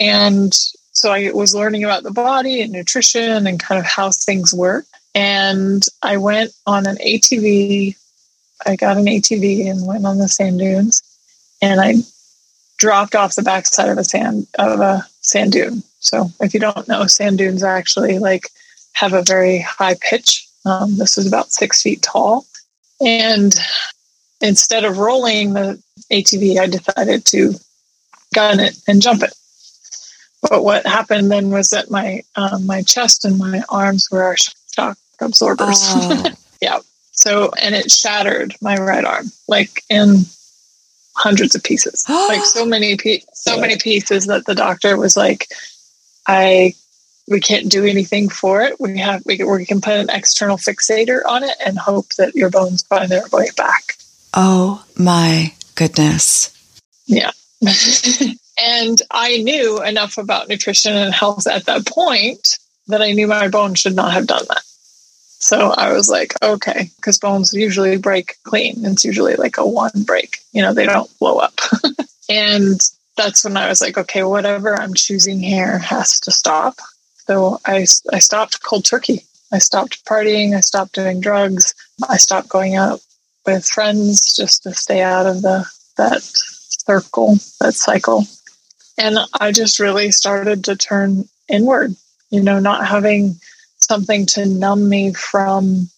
And so I was learning about the body and nutrition and kind of how things work. And I went on an ATV. I got an ATV and went on the sand dunes. And I dropped off the backside of a sand of a sand dune. So if you don't know, sand dunes actually like have a very high pitch. Um, this was about six feet tall. And instead of rolling the ATV, I decided to gun it and jump it. But what happened then was that my um, my chest and my arms were our shock absorbers. Oh. yeah. So and it shattered my right arm like in hundreds of pieces, like so many pe- so many pieces that the doctor was like, I we can't do anything for it. We have we, we can put an external fixator on it and hope that your bones find their way back. Oh my goodness. Yeah. and I knew enough about nutrition and health at that point that I knew my bones should not have done that. So I was like, okay, because bones usually break clean. It's usually like a one break, you know, they don't blow up. and that's when I was like, okay, whatever I'm choosing here has to stop. So I, I stopped cold turkey. I stopped partying. I stopped doing drugs. I stopped going out with friends just to stay out of the that circle, that cycle. And I just really started to turn inward, you know, not having something to numb me from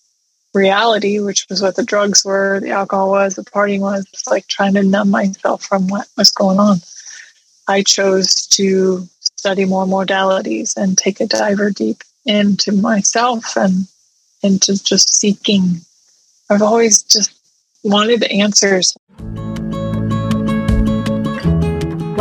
reality, which was what the drugs were, the alcohol was, the partying was, it's like trying to numb myself from what was going on. I chose to study more modalities and take a diver deep into myself and into just seeking. I've always just wanted answers.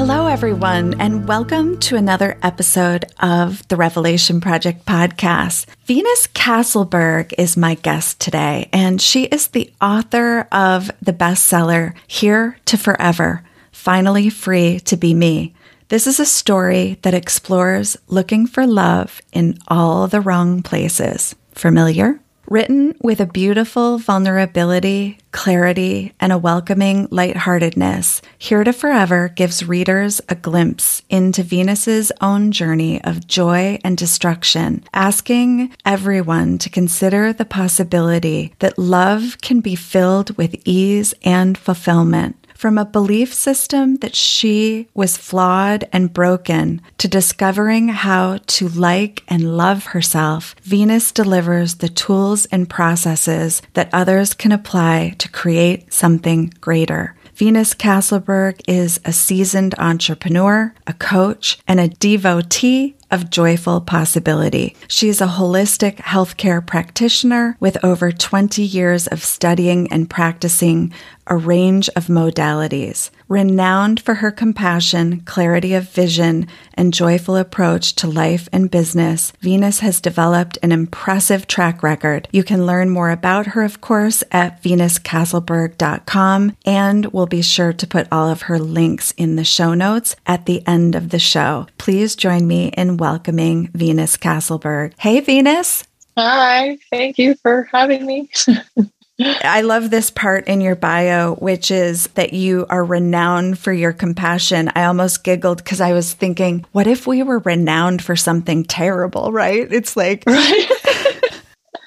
Hello, everyone, and welcome to another episode of the Revelation Project podcast. Venus Castleberg is my guest today, and she is the author of the bestseller Here to Forever Finally Free to Be Me. This is a story that explores looking for love in all the wrong places. Familiar? Written with a beautiful vulnerability, clarity, and a welcoming lightheartedness, Here to Forever gives readers a glimpse into Venus's own journey of joy and destruction, asking everyone to consider the possibility that love can be filled with ease and fulfillment from a belief system that she was flawed and broken to discovering how to like and love herself, Venus delivers the tools and processes that others can apply to create something greater. Venus Castleberg is a seasoned entrepreneur, a coach, and a devotee of joyful possibility. She is a holistic healthcare practitioner with over 20 years of studying and practicing a range of modalities. Renowned for her compassion, clarity of vision, and joyful approach to life and business, Venus has developed an impressive track record. You can learn more about her, of course, at venuscastleberg.com, and we'll be sure to put all of her links in the show notes at the end of the show. Please join me in welcoming Venus Castleberg. Hey, Venus. Hi, thank you for having me. I love this part in your bio, which is that you are renowned for your compassion. I almost giggled because I was thinking, what if we were renowned for something terrible, right? It's like, right?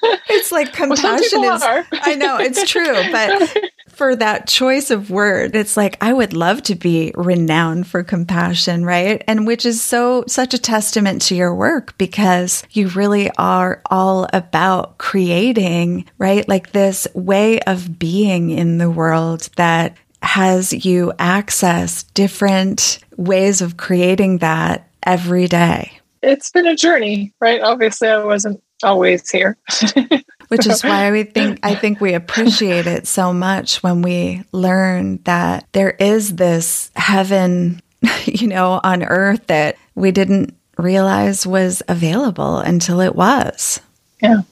it's like compassion well, is, I know it's true, but for that choice of word. It's like, I would love to be renowned for compassion, right? And which is so, such a testament to your work because you really are all about creating, right? Like this way of being in the world that has you access different ways of creating that every day. It's been a journey, right? Obviously, I wasn't always here. Which is why we think I think we appreciate it so much when we learn that there is this heaven, you know, on earth that we didn't realize was available until it was. Yeah.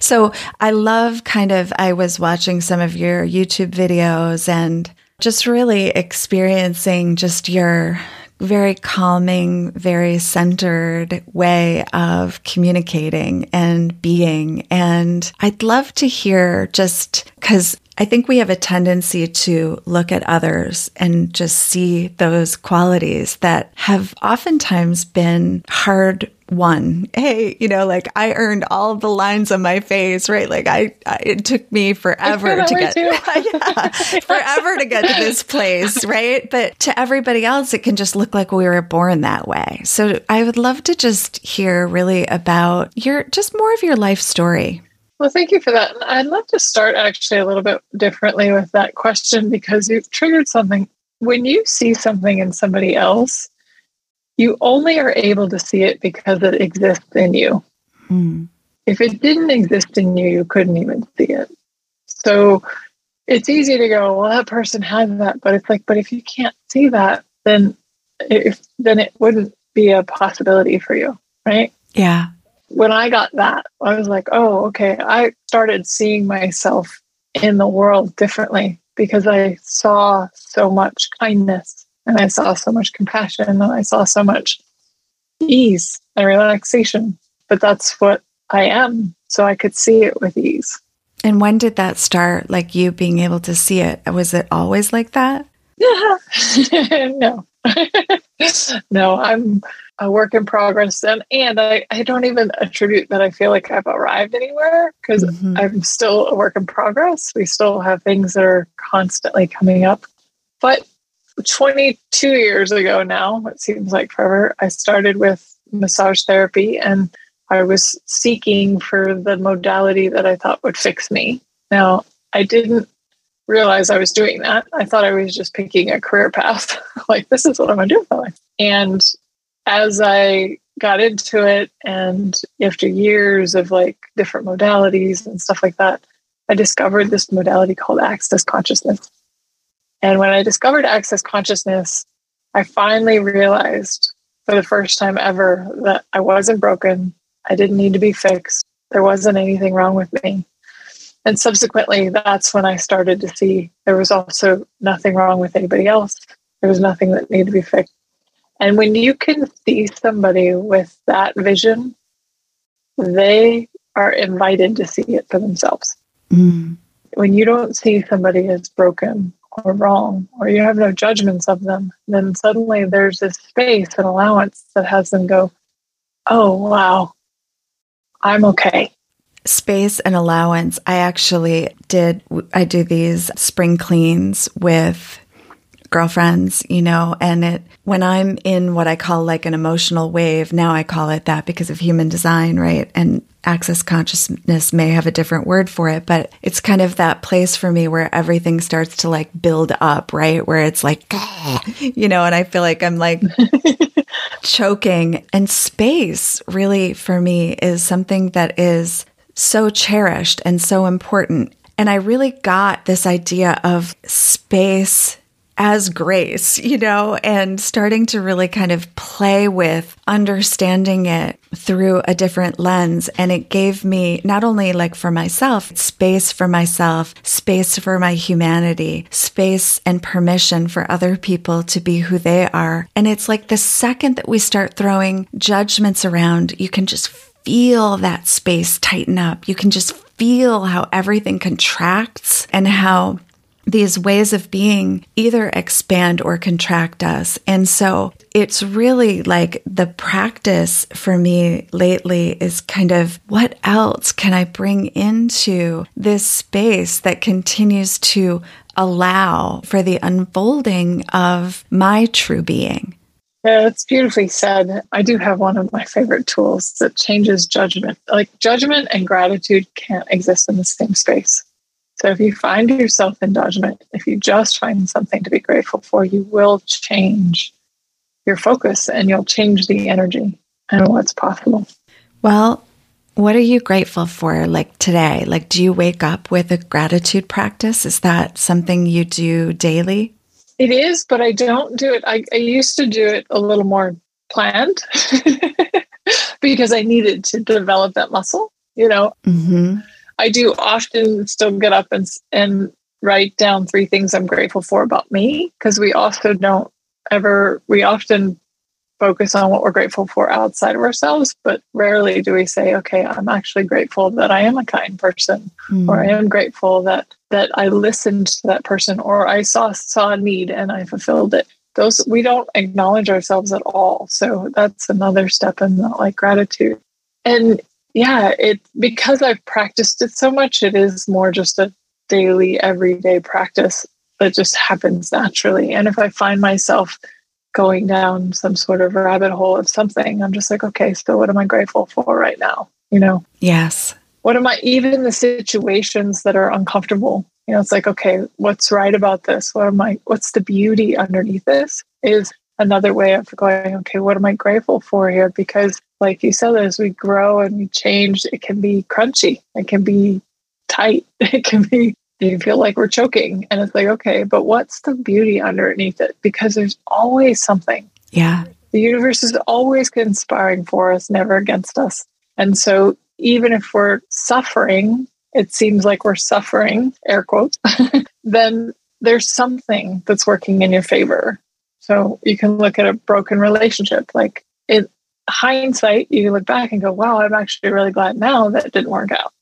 So I love kind of, I was watching some of your YouTube videos and just really experiencing just your very calming, very centered way of communicating and being. And I'd love to hear just because I think we have a tendency to look at others and just see those qualities that have oftentimes been hard won. Hey, you know, like I earned all the lines on my face, right? Like I, I it took me forever to get yeah, forever to get to this place, right? But to everybody else it can just look like we were born that way. So I would love to just hear really about your just more of your life story. Well, thank you for that. I'd love to start actually a little bit differently with that question because you've triggered something. When you see something in somebody else, you only are able to see it because it exists in you. Mm. If it didn't exist in you, you couldn't even see it. So it's easy to go, well, that person has that, but it's like, but if you can't see that, then if then it wouldn't be a possibility for you, right? Yeah. When I got that, I was like, oh, okay. I started seeing myself in the world differently because I saw so much kindness and I saw so much compassion and I saw so much ease and relaxation. But that's what I am. So I could see it with ease. And when did that start? Like you being able to see it? Was it always like that? No. no, I'm a work in progress. And, and I, I don't even attribute that I feel like I've arrived anywhere because mm-hmm. I'm still a work in progress. We still have things that are constantly coming up. But 22 years ago now, it seems like forever, I started with massage therapy and I was seeking for the modality that I thought would fix me. Now, I didn't realize I was doing that. I thought I was just picking a career path. like, this is what I'm going to do for life. And as I got into it, and after years of like different modalities and stuff like that, I discovered this modality called Access Consciousness. And when I discovered access consciousness, I finally realized for the first time ever that I wasn't broken. I didn't need to be fixed. There wasn't anything wrong with me. And subsequently, that's when I started to see there was also nothing wrong with anybody else. There was nothing that needed to be fixed. And when you can see somebody with that vision, they are invited to see it for themselves. Mm. When you don't see somebody as broken or wrong, or you have no judgments of them, then suddenly there's this space and allowance that has them go, oh, wow, I'm okay. Space and allowance. I actually did, I do these spring cleans with girlfriends, you know, and it, when I'm in what I call like an emotional wave, now I call it that because of human design, right? And access consciousness may have a different word for it, but it's kind of that place for me where everything starts to like build up, right? Where it's like, you know, and I feel like I'm like choking. And space really for me is something that is so cherished and so important. And I really got this idea of space as grace, you know, and starting to really kind of play with understanding it through a different lens. And it gave me not only like for myself, space for myself, space for my humanity, space and permission for other people to be who they are. And it's like the second that we start throwing judgments around, you can just feel that space tighten up. You can just feel how everything contracts and how these ways of being either expand or contract us. And so it's really like the practice for me lately is kind of what else can I bring into this space that continues to allow for the unfolding of my true being? Yeah, it's beautifully said. I do have one of my favorite tools that changes judgment. Like judgment and gratitude can't exist in the same space. So if you find yourself in judgment, if you just find something to be grateful for, you will change your focus and you'll change the energy and what's possible. Well, what are you grateful for like today? Like, do you wake up with a gratitude practice? Is that something you do daily? It is, but I don't do it. I, I used to do it a little more planned because I needed to develop that muscle. you know. Mm-hmm. I do often still get up and and write down three things I'm grateful for about me because we also don't ever we often focus on what we're grateful for outside of ourselves, but rarely do we say, okay, I'm actually grateful that I am a kind person, mm. or I am grateful that that I listened to that person, or I saw saw a need and I fulfilled it. Those we don't acknowledge ourselves at all. So that's another step in the, like gratitude. And yeah, it because I've practiced it so much, it is more just a daily, everyday practice that just happens naturally. And if I find myself going down some sort of rabbit hole of something, I'm just like, okay, so what am I grateful for right now? You know? Yes. What am I, even the situations that are uncomfortable? You know, it's like, okay, what's right about this? What am I, what's the beauty underneath this? Is another way of going, okay, what am I grateful for here? Because, like you said, as we grow and we change, it can be crunchy, it can be tight, it can be you feel like we're choking and it's like okay but what's the beauty underneath it? Because there's always something. Yeah. The universe is always conspiring for us never against us. And so even if we're suffering it seems like we're suffering air quotes then there's something that's working in your favor so you can look at a broken relationship like in hindsight you look back and go wow i'm actually really glad now that it didn't work out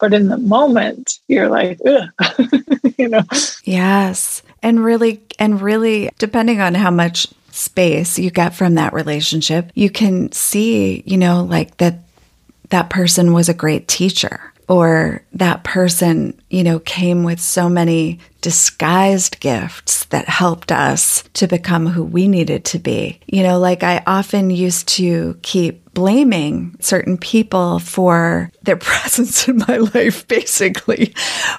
but in the moment, you're like, you know. Yes. And really, and really, depending on how much space you get from that relationship, you can see, you know, like that that person was a great teacher or that person, you know, came with so many disguised gifts that helped us to become who we needed to be. You know, like I often used to keep blaming certain people for their presence in my life, basically.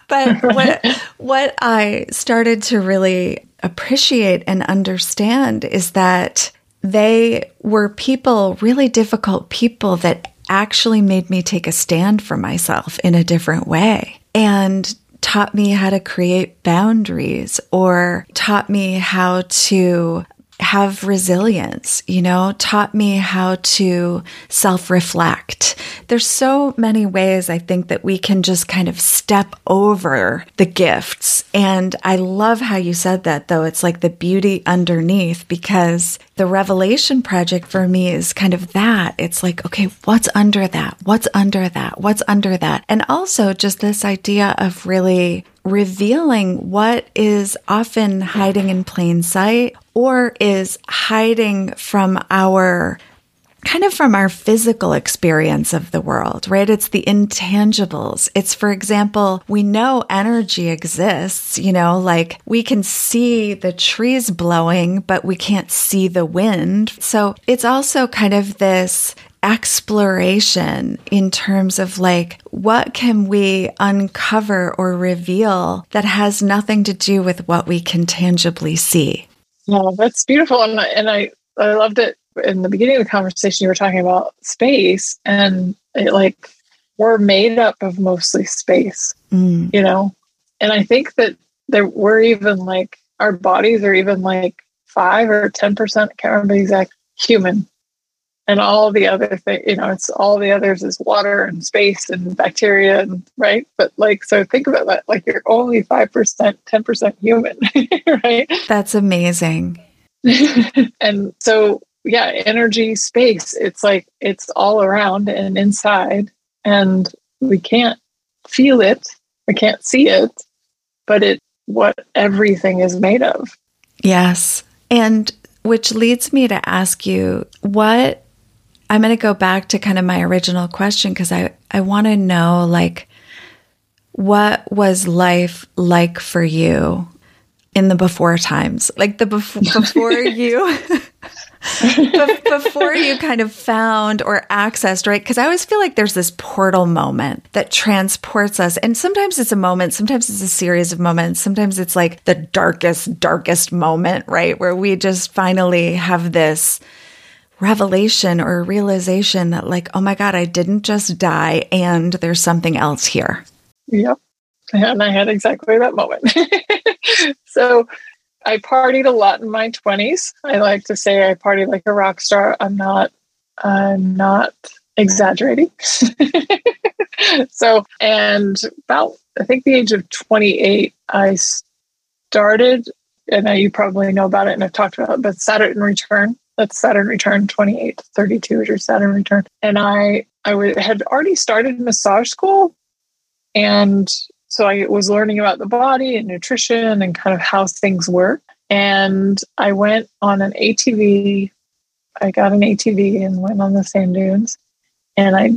But what, what I started to really appreciate and understand is that they were people, really difficult people that actually made me take a stand for myself in a different way and taught me how to create boundaries or taught me how to have resilience, you know, taught me how to self reflect. There's so many ways I think that we can just kind of step over the gifts. And I love how you said that, though. It's like the beauty underneath because the revelation project for me is kind of that. It's like, okay, what's under that? What's under that? What's under that? And also just this idea of really revealing what is often hiding in plain sight or is hiding from our kind of from our physical experience of the world, right? It's the intangibles. It's, for example, we know energy exists, you know, like we can see the trees blowing, but we can't see the wind. So it's also kind of this exploration in terms of like what can we uncover or reveal that has nothing to do with what we can tangibly see. Yeah, that's beautiful, and and I I loved it in the beginning of the conversation. You were talking about space, and it, like we're made up of mostly space, mm. you know, and I think that there we're even like our bodies are even like five or ten percent. I can't remember the exact human and all the other thing you know it's all the others is water and space and bacteria and right? But like so think about that like you're only 5% 10% human right? That's amazing. And so yeah energy space it's like it's all around and inside and we can't feel it we can't see it but it what everything is made of. Yes. And which leads me to ask you what I'm going to go back to kind of my original question because I, I want to know like, what was life like for you in the before times? Like the before, before you. before you kind of found or accessed, right? Because I always feel like there's this portal moment that transports us. And sometimes it's a moment, sometimes it's a series of moments, sometimes it's like the darkest, darkest moment, right? Where we just finally have this revelation or realization that, like, oh my God, I didn't just die and there's something else here. Yep. And I had exactly that moment. so I partied a lot in my 20s. I like to say I partied like a rock star. I'm not, I'm not exaggerating. so, and about, I think the age of 28, I started, and you probably know about it and I've talked about it, but Saturn Return. That's Saturn Return 28 to 32 is your Saturn Return. And I, I w- had already started massage school. And so I was learning about the body and nutrition and kind of how things work. And I went on an ATV. I got an ATV and went on the sand dunes. And I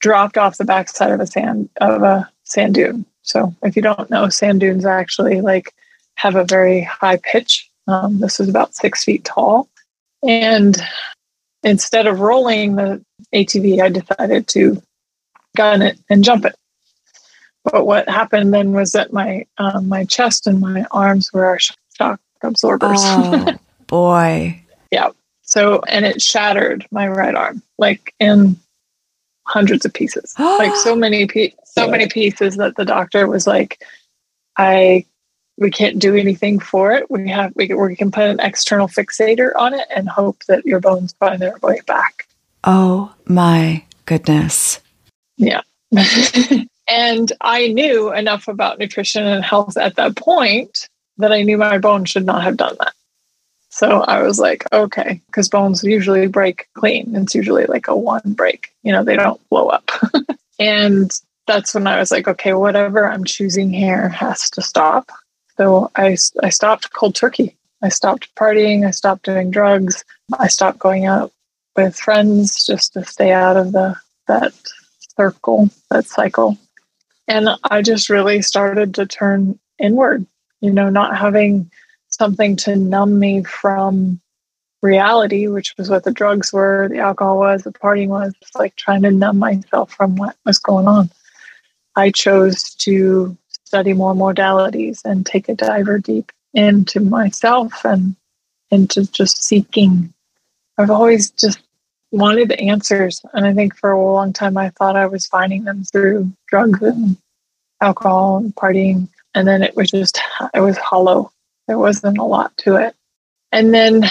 dropped off the backside of a sand of a sand dune. So if you don't know, sand dunes actually like have a very high pitch. Um, this was about six feet tall. And instead of rolling the ATV, I decided to gun it and jump it. But what happened then was that my um, my chest and my arms were shock absorbers. Oh, boy. yeah. So and it shattered my right arm like in hundreds of pieces. like so many pe- so many pieces that the doctor was like I we can't do anything for it. We have we, we can put an external fixator on it and hope that your bones find their way back. Oh my goodness. Yeah. and I knew enough about nutrition and health at that point that I knew my bones should not have done that. So I was like, okay, because bones usually break clean. It's usually like a one break, you know, they don't blow up. and that's when I was like, okay, whatever I'm choosing here has to stop. So I, I stopped cold turkey. I stopped partying. I stopped doing drugs. I stopped going out with friends just to stay out of the that circle, that cycle. And I just really started to turn inward, you know, not having something to numb me from reality, which was what the drugs were, the alcohol was, the partying was, like trying to numb myself from what was going on. I chose to study more modalities and take a diver deep into myself and into just seeking. I've always just wanted the answers. And I think for a long time, I thought I was finding them through drugs and alcohol and partying. And then it was just, it was hollow. There wasn't a lot to it. And then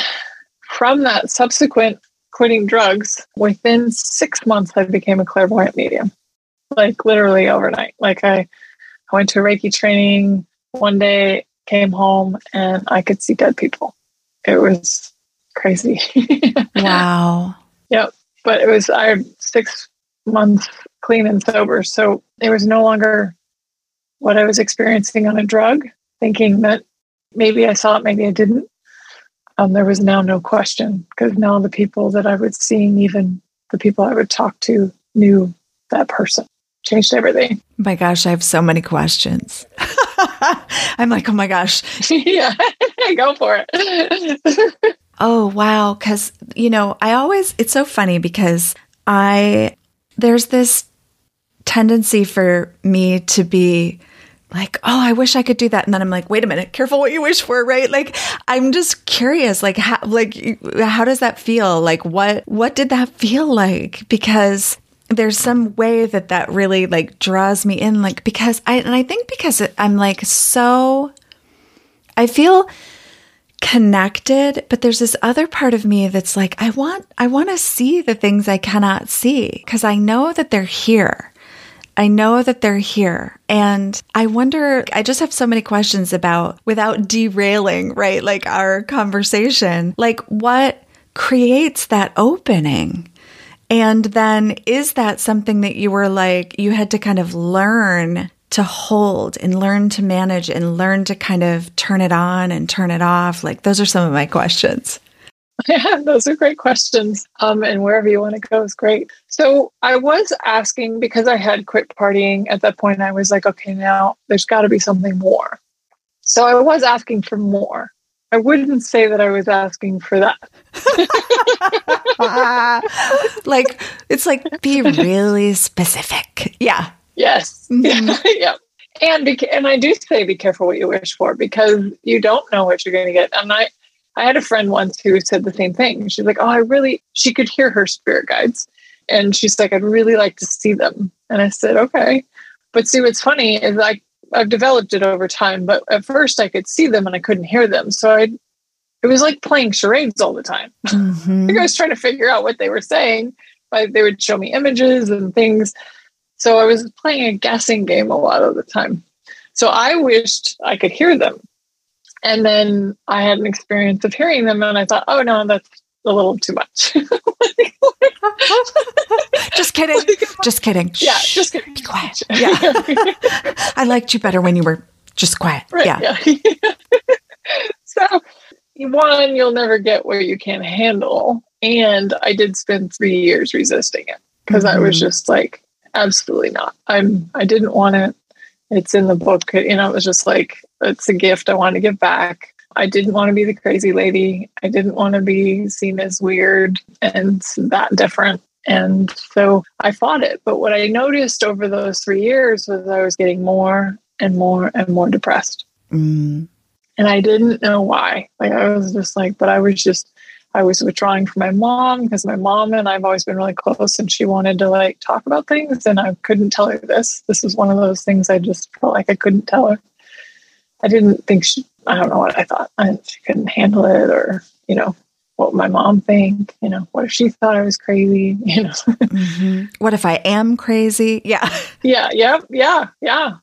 from that subsequent quitting drugs, within six months, I became a clairvoyant medium, like literally overnight. Like I, I went to Reiki training one day, came home, and I could see dead people. It was crazy. wow. Yep. But it was, I had six months clean and sober. So it was no longer what I was experiencing on a drug, thinking that maybe I saw it, maybe I didn't. Um, there was now no question because now the people that I was seeing, even the people I would talk to, knew that person. Changed everything. Oh my gosh, I have so many questions. I'm like, oh my gosh. yeah, go for it. Oh, wow. Because, you know, I always, it's so funny because I, there's this tendency for me to be like, oh, I wish I could do that. And then I'm like, wait a minute, careful what you wish for, right? Like, I'm just curious, like, how, like, how does that feel? Like, what, what did that feel like? Because there's some way that that really like draws me in, like, because I, and I think because I'm like so, I feel, connected but there's this other part of me that's like i want i want to see the things i cannot see because i know that they're here. I know that they're here. And i wonder i just have so many questions about without derailing right like our conversation like what creates that opening and then is that something that you were like you had to kind of learn to hold and learn to manage and learn to kind of turn it on and turn it off? Like, those are some of my questions. Yeah, those are great questions. Um, and wherever you want to go is great. So I was asking because I had quit partying at that point. I was like, okay, now there's got to be something more. So I was asking for more. I wouldn't say that I was asking for that. like, it's like, be really specific. Yeah. Yes. Mm-hmm. yeah. And be, and I do say be careful what you wish for because you don't know what you're going to get. And I I had a friend once who said the same thing. She's like, "Oh, I really." She could hear her spirit guides, and she's like, "I'd really like to see them." And I said, "Okay." But see, what's funny is like I've developed it over time. But at first, I could see them and I couldn't hear them. So I, it was like playing charades all the time. Mm-hmm. I was trying to figure out what they were saying. But they would show me images and things So I was playing a guessing game a lot of the time. So I wished I could hear them. And then I had an experience of hearing them and I thought, oh no, that's a little too much. just kidding. Just kidding. Yeah, just kidding. Be quiet. Yeah. I liked you better when you were just quiet. Right, yeah. yeah. so one, you'll never get what you can't handle. And I did spend three years resisting it because mm-hmm. I was mm-hmm. just like, absolutely not. I'm I didn't want it. It's in the book. You know, it was just like it's a gift I want to give back. I didn't want to be the crazy lady. I didn't want to be seen as weird and that different. And so I fought it. But what I noticed over those three years was I was getting more and more and more depressed. Mm. And I didn't know why. Like I was just like, but I was just, I was withdrawing from my mom because my mom and I've always been really close and she wanted to like talk about things and I couldn't tell her this. This was one of those things I just felt like I couldn't tell her. I didn't think she, I don't know what I thought. I, she couldn't handle it or, you know, what would my mom think? You know, what if she thought I was crazy? You know, mm-hmm. what if I am crazy? Yeah. Yeah. Yeah. Yeah. Yeah.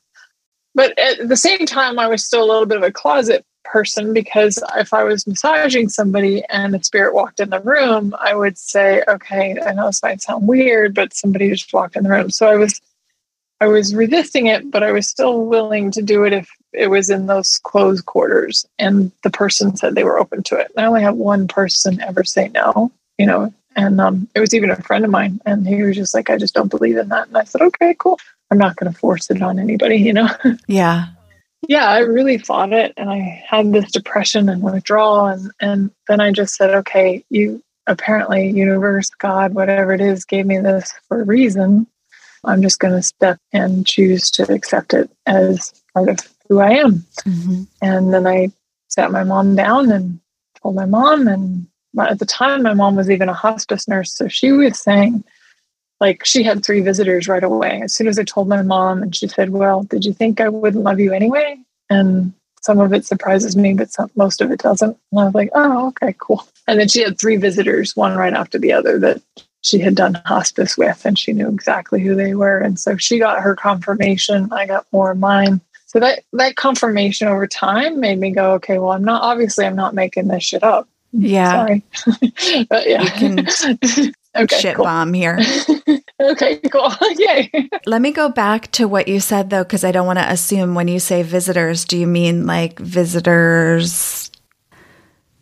But at the same time, I was still a little bit of a closet person because if I was massaging somebody and a spirit walked in the room, I would say, okay, I know this might sound weird, but somebody just walked in the room. So I was I was resisting it, but I was still willing to do it if it was in those closed quarters and the person said they were open to it. I only had one person ever say no, you know, and um, it was even a friend of mine. And he was just like, I just don't believe in that. And I said, okay, cool. I'm not going to force it on anybody, you know? Yeah. yeah, I really fought it. And I had this depression and withdrawal. And, and then I just said, okay, you apparently, universe, God, whatever it is, gave me this for a reason. I'm just going to step and choose to accept it as part of who I am. Mm-hmm. And then I sat my mom down and told my mom. And at the time, my mom was even a hospice nurse. So she was saying, like, she had three visitors right away. As soon as I told my mom, and she said, Well, did you think I wouldn't love you anyway? And some of it surprises me, but some, most of it doesn't. And I was like, Oh, okay, cool. And then she had three visitors, one right after the other, that she had done hospice with, and she knew exactly who they were. And so she got her confirmation. I got more of mine so that that confirmation over time made me go okay well i'm not obviously i'm not making this shit up. Yeah. Sorry. But yeah. You can okay, shit cool. bomb here. Okay cool. Yay. Let me go back to what you said though because i don't want to assume when you say visitors do you mean like visitors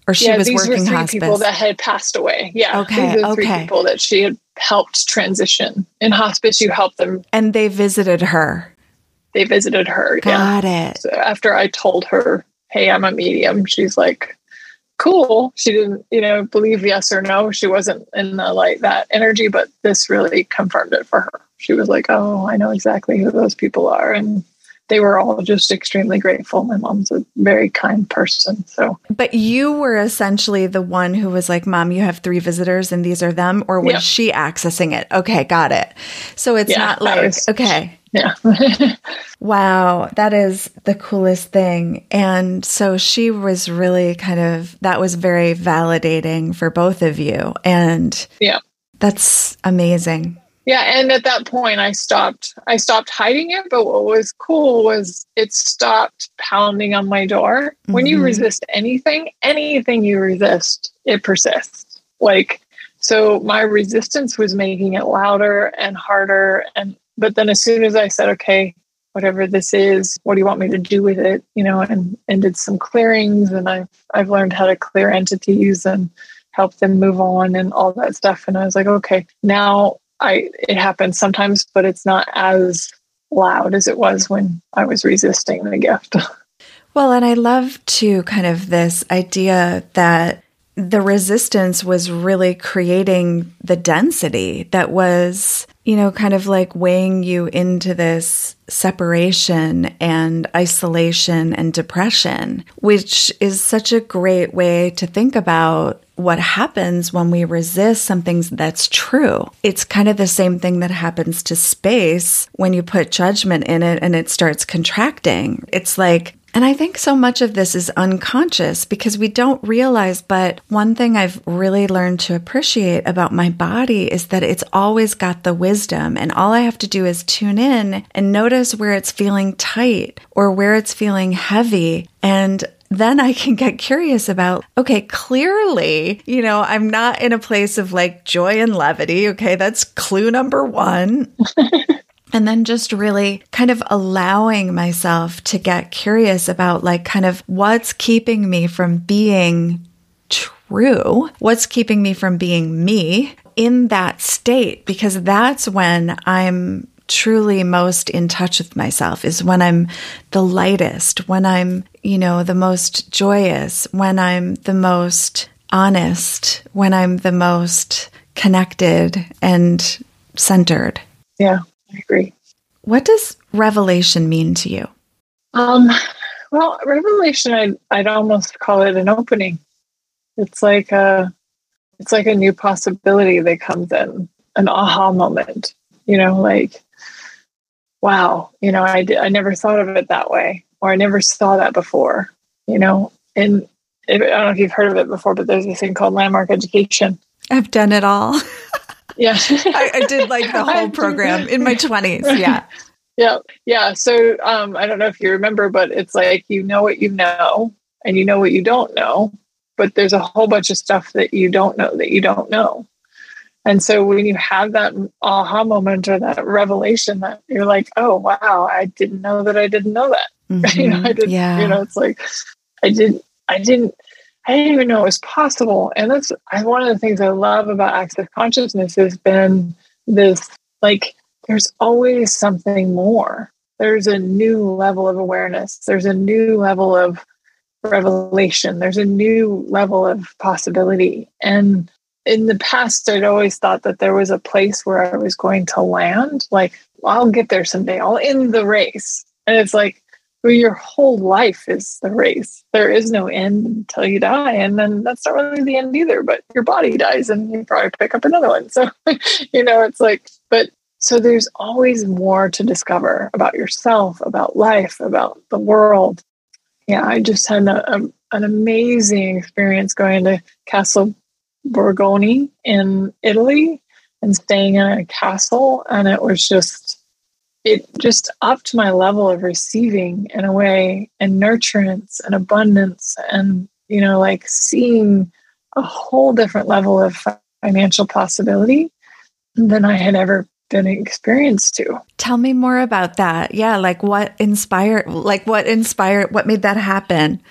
or she yeah, was these working were three hospice? people that had passed away. Yeah okay these three okay. people that she had helped transition. In hospice you help them and they visited her they visited her. Got yeah. it. So after I told her, hey, I'm a medium, she's like, cool. She didn't, you know, believe yes or no. She wasn't in the like that energy, but this really confirmed it for her. She was like, oh, I know exactly who those people are. And they were all just extremely grateful. My mom's a very kind person. So, but you were essentially the one who was like, Mom, you have three visitors and these are them, or was yeah. she accessing it? Okay, got it. So it's yeah, not like, was, okay. Yeah. wow, that is the coolest thing. And so she was really kind of, that was very validating for both of you. And yeah, that's amazing. Yeah, and at that point I stopped I stopped hiding it, but what was cool was it stopped pounding on my door. Mm-hmm. When you mm-hmm. resist anything, anything you resist, it persists. Like so my resistance was making it louder and harder and but then as soon as I said, okay, whatever this is, what do you want me to do with it? You know, and and did some clearings and I've I've learned how to clear entities and help them move on and all that stuff. And I was like, okay, now I it happens sometimes, but it's not as loud as it was when I was resisting the gift. Well, and I love to kind of this idea that the resistance was really creating the density that was you know, kind of like weighing you into this separation and isolation and depression, which is such a great way to think about what happens when we resist something that's true. It's kind of the same thing that happens to space when you put judgment in it and it starts contracting. It's like And I think so much of this is unconscious because we don't realize. But one thing I've really learned to appreciate about my body is that it's always got the wisdom. And all I have to do is tune in and notice where it's feeling tight or where it's feeling heavy. And then I can get curious about, okay, clearly, you know, I'm not in a place of like joy and levity. Okay. That's clue number one. and then just really kind of allowing myself to get curious about like kind of what's keeping me from being true, what's keeping me from being me in that state, because that's when I'm truly most in touch with myself is when I'm the lightest, when I'm, you know, the most joyous, when I'm the most honest, when I'm the most connected and centered. Yeah. I agree. What does revelation mean to you? Um, well, revelation, I'd, I'd almost call it an opening. It's like a, it's like a new possibility that comes in, an aha moment. You know, like, wow, you know, I I never thought of it that way, or I never saw that before. You know, and I don't know if you've heard of it before, but there's a thing called landmark education. I've done it all. Yeah. I, I, did like the whole program in my 20s. Yeah. Yeah. Yeah. So um, I don't know if you remember, but it's like you know what you know and you know what you don't know, but there's a whole bunch of stuff that you don't know that you don't know. And so when you have that aha moment or that revelation that you're like, oh wow, I didn't know that I didn't know that. Mm-hmm. you know, I didn't, yeah. you know, it's like I didn't I didn't I didn't even know it was possible. And that's one of the things I love about access consciousness has been this like, there's always something more. There's a new level of awareness. There's a new level of revelation. There's a new level of possibility. And in the past, I'd always thought that there was a place where I was going to land. Like, I'll get there someday. I'll end the race. And it's like, your whole life is the race. There is no end until you die. And then that's not really the end either, but your body dies and you probably pick up another one. So, you know, it's like, but so there's always more to discover about yourself, about life, about the world. Yeah, I just had a, a, an amazing experience going to Castle Borgone in Italy and staying in a castle. And it was just, it just upped my level of receiving in a way and nurturance and abundance and you know like seeing a whole different level of financial possibility than i had ever been experienced to. Tell me more about that. Yeah like what inspired like what inspired what made that happen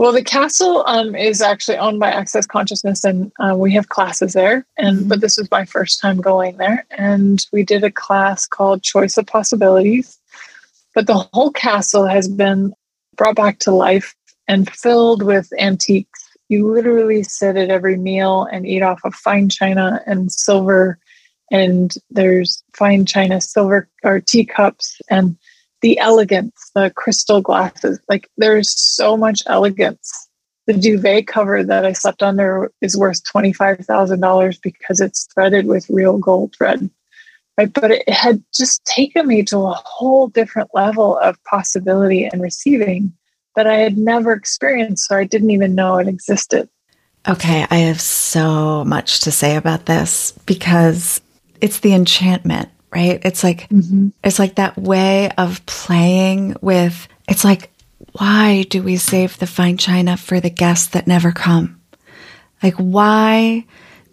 well, the castle um, is actually owned by Access Consciousness, and uh, we have classes there. And mm-hmm. but this was my first time going there, and we did a class called Choice of Possibilities. But the whole castle has been brought back to life and filled with antiques. You literally sit at every meal and eat off of fine china and silver, and there's fine china, silver or teacups, and the elegance, the crystal glasses. Like there's so much elegance. The duvet cover that I slept under is worth $25,000 because it's threaded with real gold thread. Right. But it had just taken me to a whole different level of possibility and receiving that I had never experienced. So I didn't even know it existed. Okay. I have so much to say about this because it's the enchantment right? It's like, mm-hmm. it's like that way of playing with, it's like, why do we save the fine china for the guests that never come? Like, why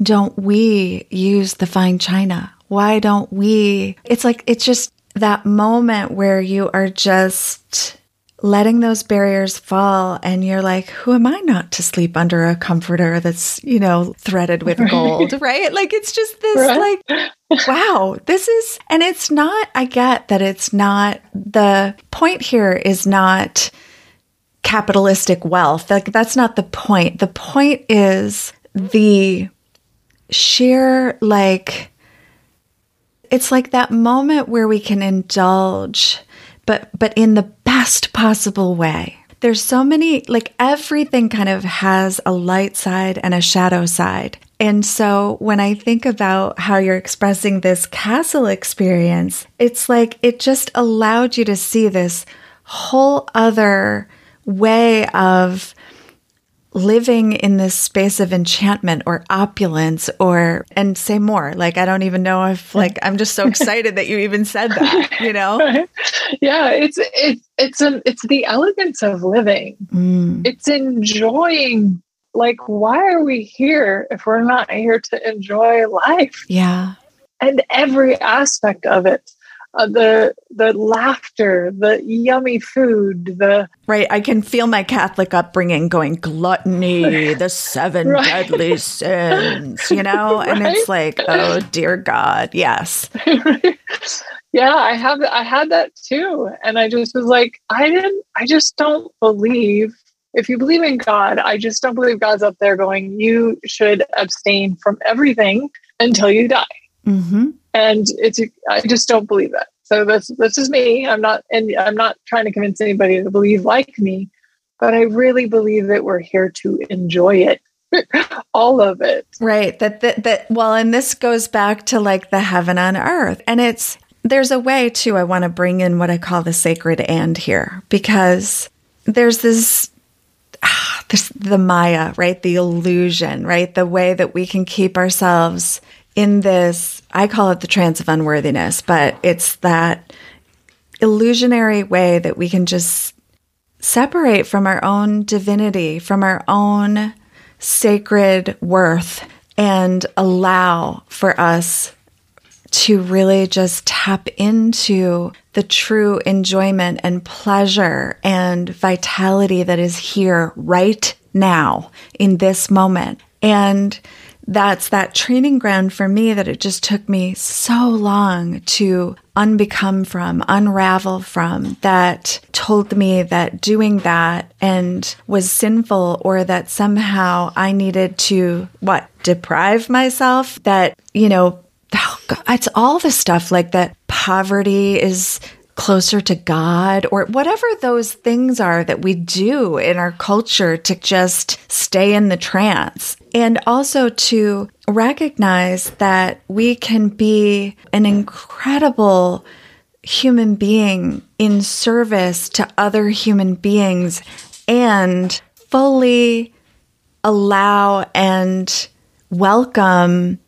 don't we use the fine china? Why don't we? It's like, it's just that moment where you are just letting those barriers fall and you're like who am i not to sleep under a comforter that's you know threaded with gold right? Like it's just this right. like wow this is and it's not i get that it's not the point here is not capitalistic wealth. Like that's not the point. The point is the sheer like it's like that moment where we can indulge but but in the best possible way. There's so many like everything kind of has a light side and a shadow side. And so when I think about how you're expressing this castle experience, it's like it just allowed you to see this whole other way of living in this space of enchantment or opulence or and say more like i don't even know if like i'm just so excited that you even said that you know? Yeah it's it's it's an it's the elegance of living. Mm. it's enjoying like why are we here if we're not here to enjoy life? Yeah. And every aspect of it uh, the the laughter, the yummy food, the right. I can feel my Catholic upbringing going gluttony, the seven right. deadly sins, you know, right? and it's like, oh dear God, yes. yeah, I have. I had that too, and I just was like, I didn't. I just don't believe. If you believe in God, I just don't believe God's up there going, you should abstain from everything until you die. Mm-hmm and it's I just don't believe that. So this this is me. I'm not and I'm not trying to convince anybody to believe like me, but I really believe that we're here to enjoy it. all of it. Right. That, that that well, and this goes back to like the heaven on earth. And it's there's a way too I want to bring in what I call the sacred and here because there's this ah, this the Maya, right? The illusion, right? The way that we can keep ourselves in this, I call it the trance of unworthiness, but it's that illusionary way that we can just separate from our own divinity, from our own sacred worth, and allow for us to really just tap into the true enjoyment and pleasure and vitality that is here right now in this moment. And that's that training ground for me that it just took me so long to unbecome from, unravel from, that told me that doing that and was sinful or that somehow I needed to, what, deprive myself? That, you know, oh God, it's all the stuff like that poverty is closer to God or whatever those things are that we do in our culture to just stay in the trance. And also to recognize that we can be an incredible human being in service to other human beings and fully allow and welcome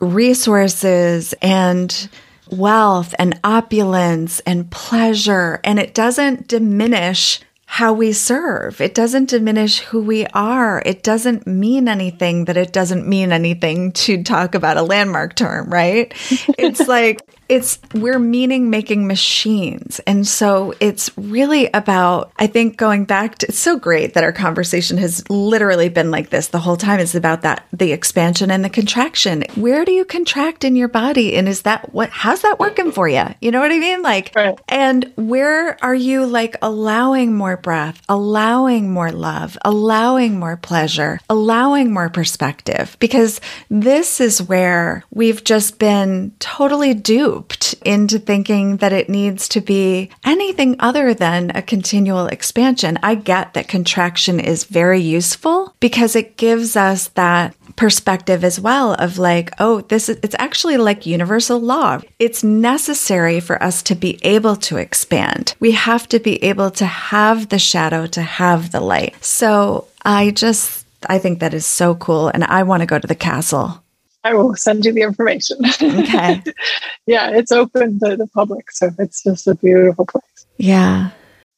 resources and wealth and opulence and pleasure. And it doesn't diminish how we serve. It doesn't diminish who we are. It doesn't mean anything that it doesn't mean anything to talk about a landmark term, right? it's like it's we're meaning making machines. And so it's really about, I think going back to, it's so great that our conversation has literally been like this the whole time. It's about that, the expansion and the contraction. Where do you contract in your body? And is that what, how's that working for you? You know what I mean? Like, right. and where are you like allowing more breath, allowing more love, allowing more pleasure, allowing more perspective? Because this is where we've just been totally duped into thinking that it needs to be anything other than a continual expansion. I get that contraction is very useful because it gives us that perspective as well of like, oh, this is, it's actually like universal law. It's necessary for us to be able to expand. We have to be able to have the shadow to have the light. So I just, I think that is so cool. And I want to go to the castle. I will send you the information. Okay. yeah, it's open to the public. So it's just a beautiful place. Yeah.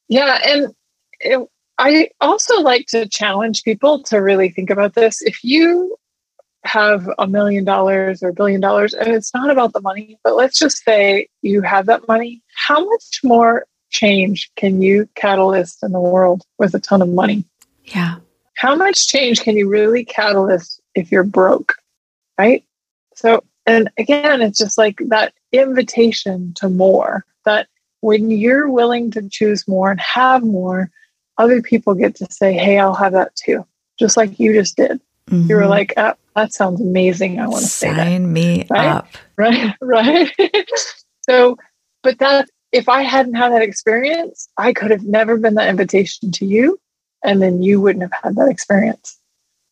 Yeah. And it, I also like to challenge people to really think about this. If you have a million dollars or a billion dollars, and it's not about the money, but let's just say you have that money, how much more change can you catalyst in the world with a ton of money? Yeah. How much change can you really catalyst if you're broke? right? So, and again, it's just like that invitation to more that when you're willing to choose more and have more, other people get to say, Hey, I'll have that too. Just like you just did. Mm-hmm. You were mm-hmm. like, oh, that sounds amazing. I want to say that. Sign me right? up. Right. Right. so, but that, if I hadn't had that experience, I could have never been that invitation to you. And then you wouldn't have had that experience.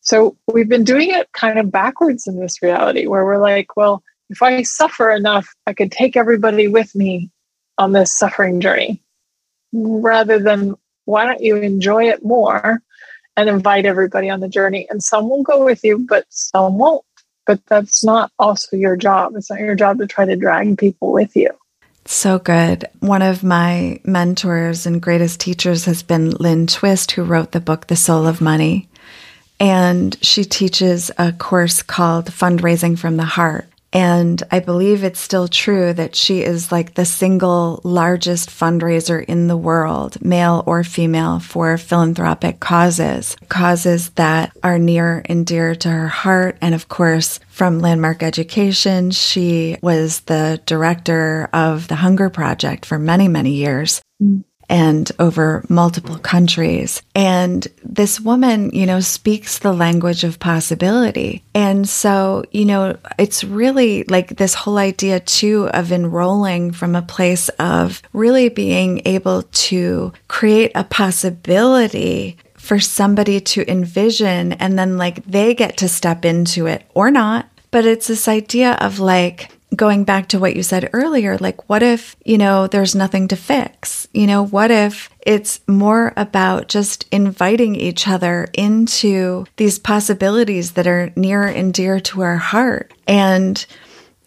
So we've been doing it kind of backwards in this reality where we're like, well, if I suffer enough, I could take everybody with me on this suffering journey rather than why don't you enjoy it more and invite everybody on the journey? And some will go with you, but some won't. But that's not also your job. It's not your job to try to drag people with you. So good. One of my mentors and greatest teachers has been Lynn Twist, who wrote the book, The Soul of Money. And she teaches a course called Fundraising from the Heart. And I believe it's still true that she is like the single largest fundraiser in the world, male or female, for philanthropic causes, causes that are near and dear to her heart. And of course, from Landmark Education, she was the director of the Hunger Project for many, many years. Mm and over multiple countries. And this woman, you know, speaks the language of possibility. And so, you know, it's really like this whole idea too of enrolling from a place of really being able to create a possibility for somebody to envision and then like they get to step into it or not. But it's this idea of like, going back to what you said earlier, like, what if, you know, there's nothing to fix? You know, what if it's more about just inviting each other into these possibilities that are near and dear to our heart and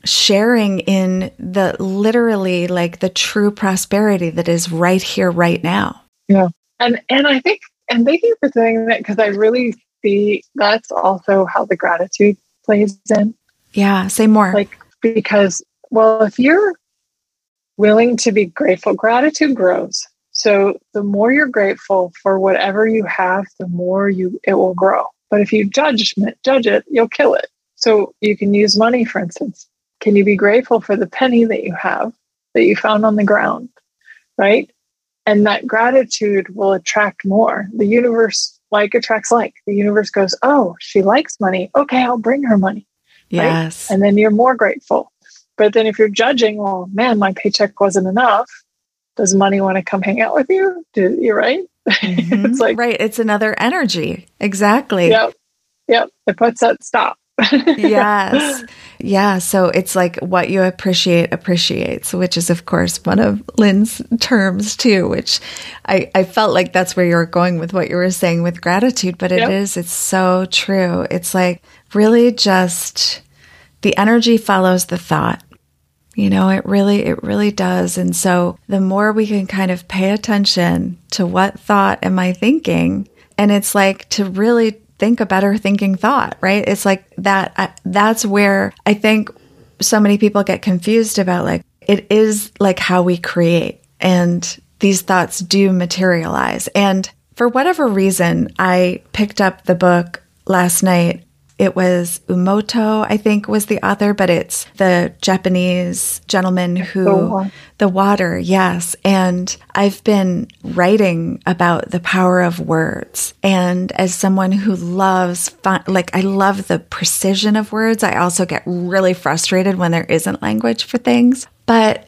sharing in the literally like the true prosperity that is right here, right now? Yeah. And, and I think, and thank you for saying that because I really see that's also how the gratitude plays in. Yeah. Say more. Like, because, well, if you're willing to be grateful, gratitude grows. So the more you're grateful for whatever you have, the more you it will grow. But if you judge judge it, you'll kill it. So you can use money, for instance. Can you be grateful for the penny that you have that you found on the ground? Right? And that gratitude will attract more. The universe like attracts like. The universe goes, Oh, she likes money. Okay, I'll bring her money. Yes. Right? And then you're more grateful. But then if you're judging, well, man, my paycheck wasn't enough. Does money want to come hang out with you? Do, you're right. Mm-hmm. it's like right. It's another energy. Exactly. Yep. Yep. It puts that stop. yes. Yeah. So it's like what you appreciate appreciates, which is, of course, one of Lynn's terms too, which I, I felt like that's where you were going with what you were saying with gratitude, but it yep. is. it's so true. It's like really just the energy follows the thought. You know, it really, it really does. And so the more we can kind of pay attention to what thought am I thinking? And it's like to really think a better thinking thought, right? It's like that, that's where I think so many people get confused about like, it is like how we create and these thoughts do materialize. And for whatever reason, I picked up the book last night it was Emoto, I think was the author, but it's the Japanese gentleman who, the, the water, yes. And I've been writing about the power of words. And as someone who loves, fun, like, I love the precision of words, I also get really frustrated when there isn't language for things. But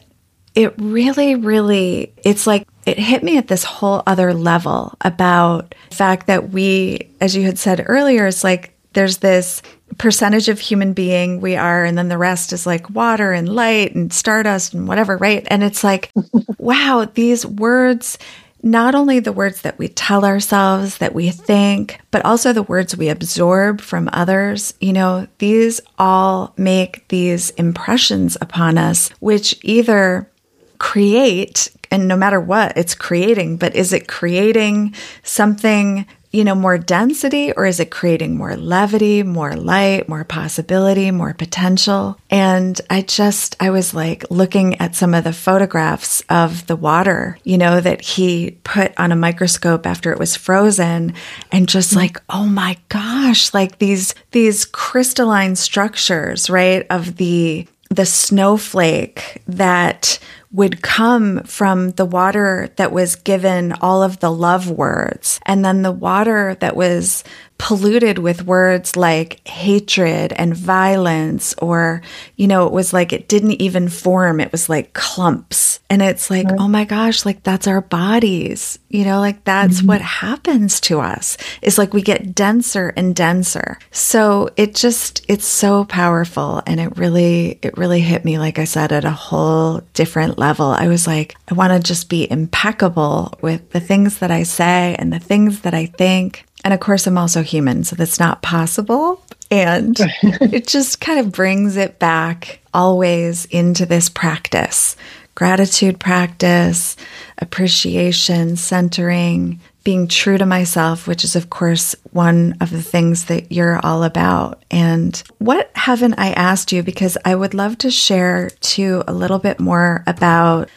it really, really, it's like it hit me at this whole other level about the fact that we, as you had said earlier, it's like there's this percentage of human being we are, and then the rest is like water and light and stardust and whatever, right? And it's like, wow, these words, not only the words that we tell ourselves, that we think, but also the words we absorb from others, you know, these all make these impressions upon us, which either create and no matter what it's creating, but is it creating something you know, more density or is it creating more levity, more light, more possibility, more potential? And I just, I was like looking at some of the photographs of the water, you know, that he put on a microscope after it was frozen and just like, oh my gosh, like these, these crystalline structures, right? Of the, the snowflake that would come from the water that was given all of the love words. And then the water that was polluted with words like hatred and violence, or, you know, it was like it didn't even form. It was like clumps. And it's like, right. oh my gosh, like that's our bodies, you know, like that's mm-hmm. what happens to us is like we get denser and denser. So it just, it's so powerful. And it really, it really hit me, like I said, at a whole different level. I was like, I want to just be impeccable with the things that I say and the things that I think. And of course, I'm also human, so that's not possible. And it just kind of brings it back always into this practice gratitude practice, appreciation, centering, being true to myself, which is, of course, one of the things that you're all about. And what haven't I asked you? Because I would love to share too a little bit more about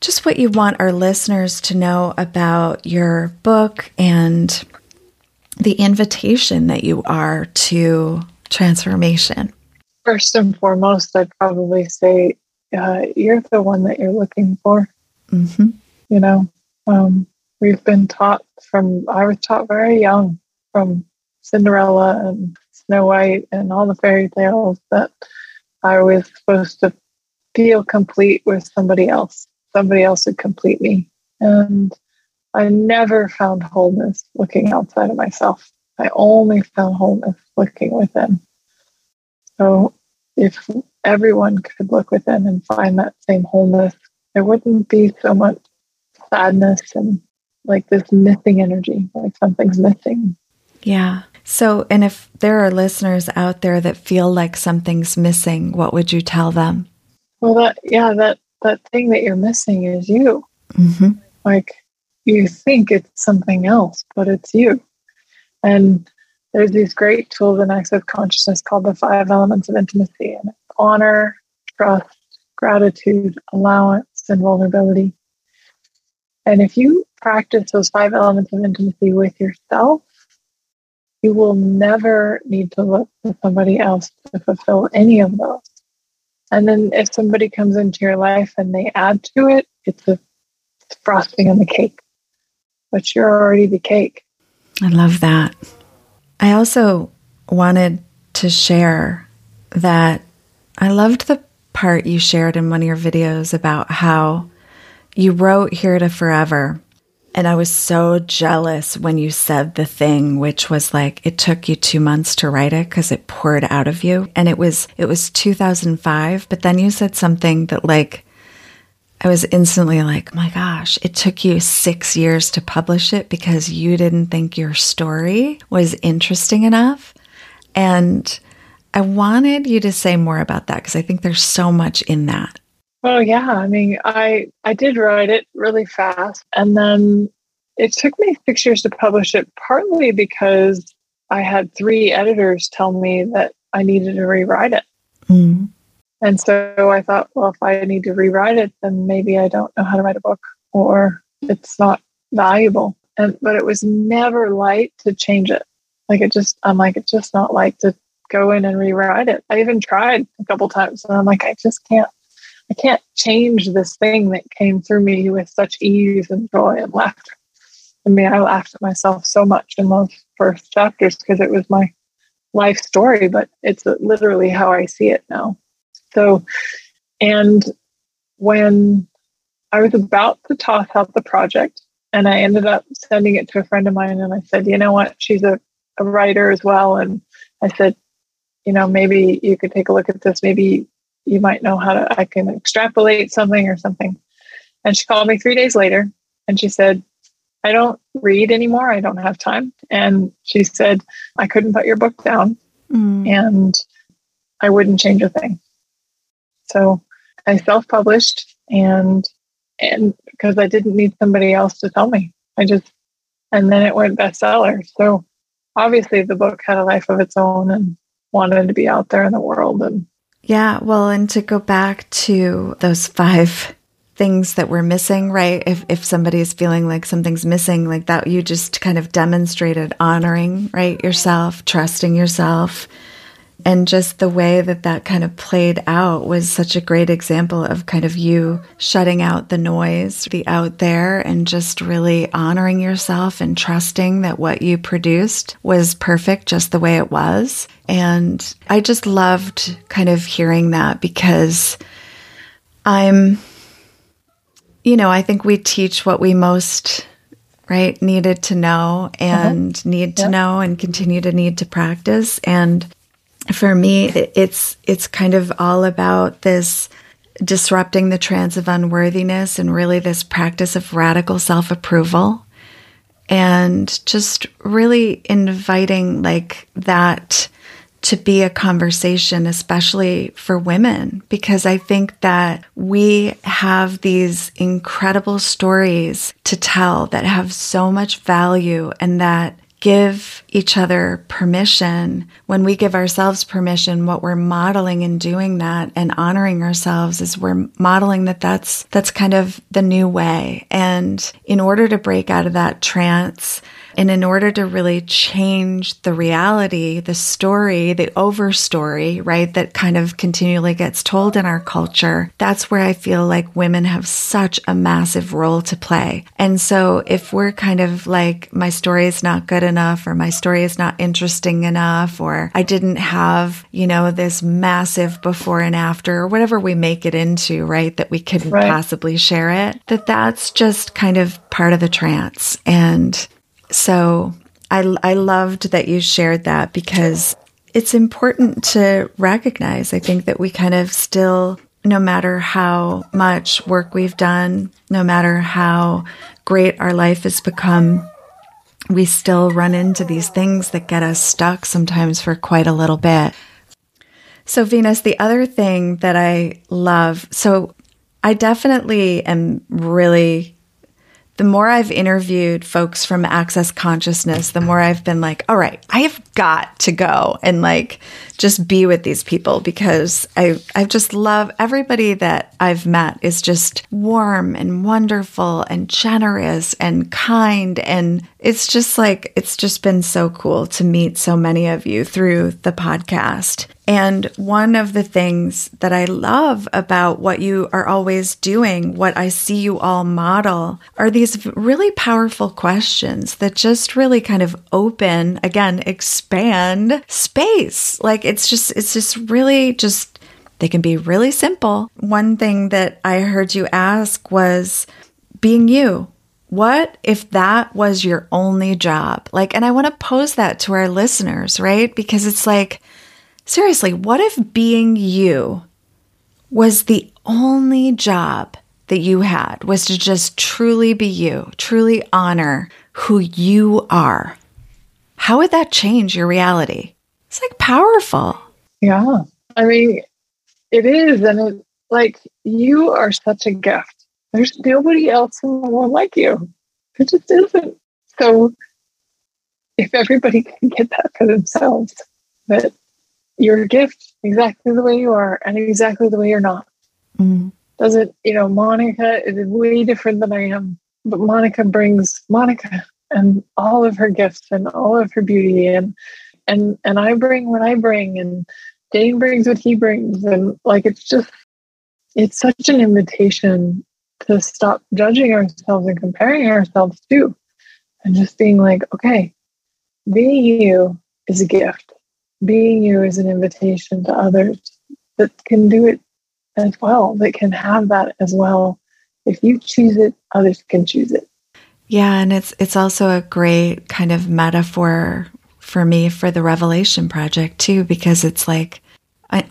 just what you want our listeners to know about your book and the invitation that you are to transformation. First and foremost, I'd probably say uh, you're the one that you're looking for. Mm-hmm. You know, um, we've been taught from, I was taught very young from Cinderella and Snow White and all the fairy tales that I was supposed to feel complete with somebody else. Somebody else would complete me. And I never found wholeness looking outside of myself. I only found wholeness looking within. So if everyone could look within and find that same wholeness, there wouldn't be so much sadness and like this missing energy, like something's missing. Yeah. So, and if there are listeners out there that feel like something's missing, what would you tell them? Well, that, yeah, that, that thing that you're missing is you. Mm-hmm. Like you think it's something else, but it's you. And there's these great tools in access consciousness called the five elements of intimacy and honor, trust, gratitude, allowance, and vulnerability. And if you practice those five elements of intimacy with yourself, you will never need to look to somebody else to fulfill any of those. And then if somebody comes into your life and they add to it, it's a frosting on the cake. But you're already the cake. I love that. I also wanted to share that I loved the part you shared in one of your videos about how you wrote Here to Forever. And I was so jealous when you said the thing, which was like, it took you two months to write it because it poured out of you. And it was, it was 2005. But then you said something that like, I was instantly like, oh my gosh, it took you six years to publish it because you didn't think your story was interesting enough. And I wanted you to say more about that because I think there's so much in that. Oh yeah, I mean, I I did write it really fast, and then it took me six years to publish it. Partly because I had three editors tell me that I needed to rewrite it, mm. And so I thought, well, if I need to rewrite it, then maybe I don't know how to write a book, or it's not valuable. And but it was never light to change it. Like it just, I'm like, it's just not light to go in and rewrite it. I even tried a couple times and I'm like, I just can't, I can't change this thing that came through me with such ease and joy and laughter. I mean, I laughed at myself so much in those first chapters because it was my life story, but it's literally how I see it now. So, and when I was about to toss out the project, and I ended up sending it to a friend of mine, and I said, you know what? She's a, a writer as well. And I said, you know, maybe you could take a look at this. Maybe you might know how to, I can extrapolate something or something. And she called me three days later and she said, I don't read anymore. I don't have time. And she said, I couldn't put your book down mm. and I wouldn't change a thing. So I self published and, and because I didn't need somebody else to tell me, I just, and then it went bestseller. So obviously the book had a life of its own and wanted to be out there in the world and yeah well and to go back to those five things that we're missing right if if somebody is feeling like something's missing like that you just kind of demonstrated honoring right yourself trusting yourself and just the way that that kind of played out was such a great example of kind of you shutting out the noise, the out there, and just really honoring yourself and trusting that what you produced was perfect just the way it was. And I just loved kind of hearing that because I'm, you know, I think we teach what we most right needed to know and uh-huh. need to yep. know and continue to need to practice and for me, it's it's kind of all about this disrupting the trance of unworthiness and really this practice of radical self approval and just really inviting like that to be a conversation, especially for women, because I think that we have these incredible stories to tell that have so much value and that give each other permission, when we give ourselves permission, what we're modeling in doing that and honoring ourselves is we're modeling that that's, that's kind of the new way. And in order to break out of that trance, and in order to really change the reality, the story, the overstory, right, that kind of continually gets told in our culture, that's where I feel like women have such a massive role to play. And so if we're kind of like, my story is not good enough, or my story is not interesting enough, or I didn't have, you know, this massive before and after, or whatever we make it into, right, that we couldn't right. possibly share it, that that's just kind of part of the trance. And so I, I loved that you shared that because it's important to recognize, I think, that we kind of still, no matter how much work we've done, no matter how great our life has become, we still run into these things that get us stuck sometimes for quite a little bit. So, Venus, the other thing that I love, so I definitely am really the more I've interviewed folks from Access Consciousness, the more I've been like, all right, I have got to go and like just be with these people because I I just love everybody that I've met is just warm and wonderful and generous and kind and it's just like it's just been so cool to meet so many of you through the podcast. And one of the things that I love about what you are always doing, what I see you all model, are these really powerful questions that just really kind of open, again, expand space. Like it's just, it's just really just, they can be really simple. One thing that I heard you ask was being you. What if that was your only job? Like, and I want to pose that to our listeners, right? Because it's like, Seriously, what if being you was the only job that you had was to just truly be you, truly honor who you are? How would that change your reality? It's like powerful. Yeah. I mean, it is. And it, like, you are such a gift. There's nobody else in the world like you. It just isn't. So, if everybody can get that for themselves, that you're gift exactly the way you are and exactly the way you're not. Mm-hmm. Doesn't, you know, Monica is way different than I am, but Monica brings Monica and all of her gifts and all of her beauty and and and I bring what I bring and Dain brings what he brings and like it's just it's such an invitation to stop judging ourselves and comparing ourselves to and just being like okay being you is a gift being you is an invitation to others that can do it as well, that can have that as well. If you choose it, others can choose it. Yeah, and it's it's also a great kind of metaphor for me for the Revelation project too because it's like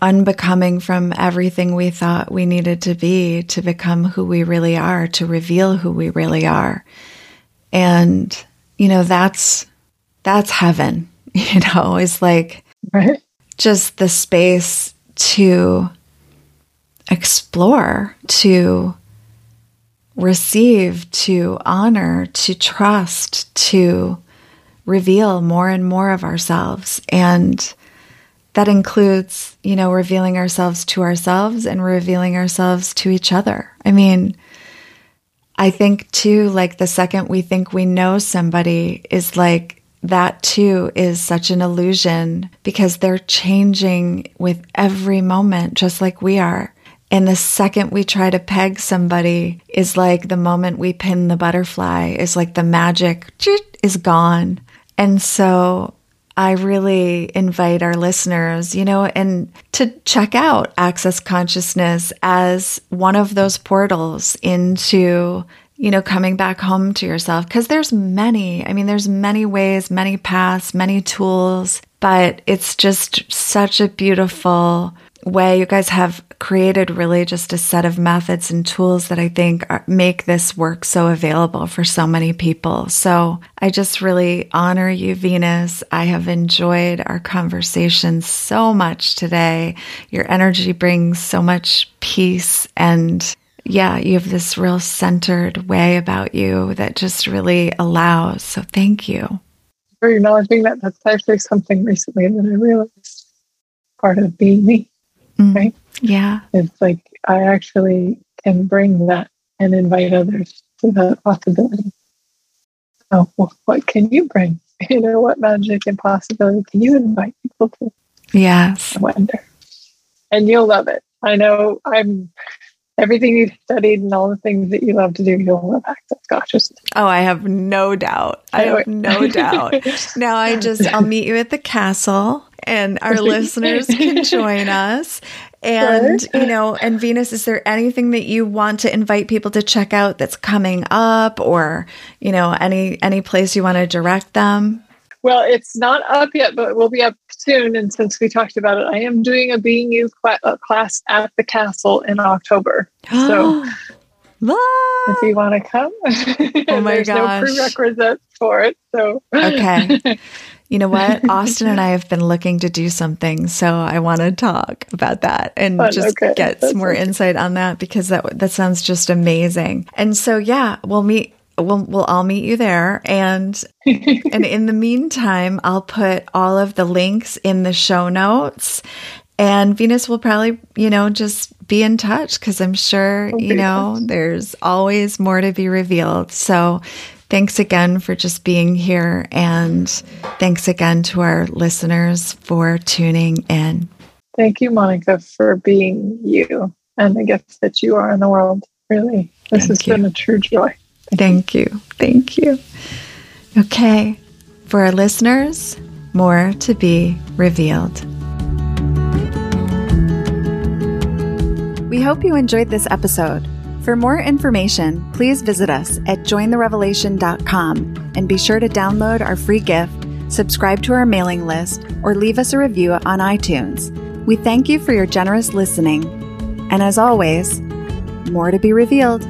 unbecoming from everything we thought we needed to be to become who we really are, to reveal who we really are. And you know, that's that's heaven. You know, it's like Right. Just the space to explore, to receive, to honor, to trust, to reveal more and more of ourselves. And that includes, you know, revealing ourselves to ourselves and revealing ourselves to each other. I mean, I think too, like the second we think we know somebody is like that too is such an illusion because they're changing with every moment, just like we are. And the second we try to peg somebody is like the moment we pin the butterfly, is like the magic is gone. And so I really invite our listeners, you know, and to check out Access Consciousness as one of those portals into you know, coming back home to yourself. Cause there's many, I mean, there's many ways, many paths, many tools, but it's just such a beautiful way. You guys have created really just a set of methods and tools that I think are, make this work so available for so many people. So I just really honor you, Venus. I have enjoyed our conversation so much today. Your energy brings so much peace and yeah, you have this real centered way about you that just really allows. So thank you. For acknowledging that that's actually something recently that I realized part of being me. Mm, right? Yeah. It's like I actually can bring that and invite others to that possibility. So what can you bring? You know, what magic and possibility can you invite people to? Yes. I wonder. And you'll love it. I know I'm everything you've studied and all the things that you love to do, you'll love access consciousness. Oh, I have no doubt. I have no doubt. Now I just I'll meet you at the castle and our listeners can join us. And, sure. you know, and Venus, is there anything that you want to invite people to check out that's coming up or, you know, any any place you want to direct them? Well, it's not up yet, but it will be up soon. And since we talked about it, I am doing a Being You cl- uh, class at the castle in October. So if you want to come, oh my there's gosh. no prerequisites for it. So okay. You know what? Austin and I have been looking to do something, so I want to talk about that and Fun. just okay. get That's some more insight on that because that that sounds just amazing. And so yeah, we'll meet we'll we'll all meet you there and and in the meantime I'll put all of the links in the show notes and Venus will probably, you know, just be in touch cuz I'm sure, okay. you know, there's always more to be revealed. So thanks again for just being here and thanks again to our listeners for tuning in. Thank you Monica for being you and the gift that you are in the world. Really. This Thank has you. been a true joy. Thank you. Thank you. Okay. For our listeners, more to be revealed. We hope you enjoyed this episode. For more information, please visit us at jointherevelation.com and be sure to download our free gift, subscribe to our mailing list, or leave us a review on iTunes. We thank you for your generous listening. And as always, more to be revealed.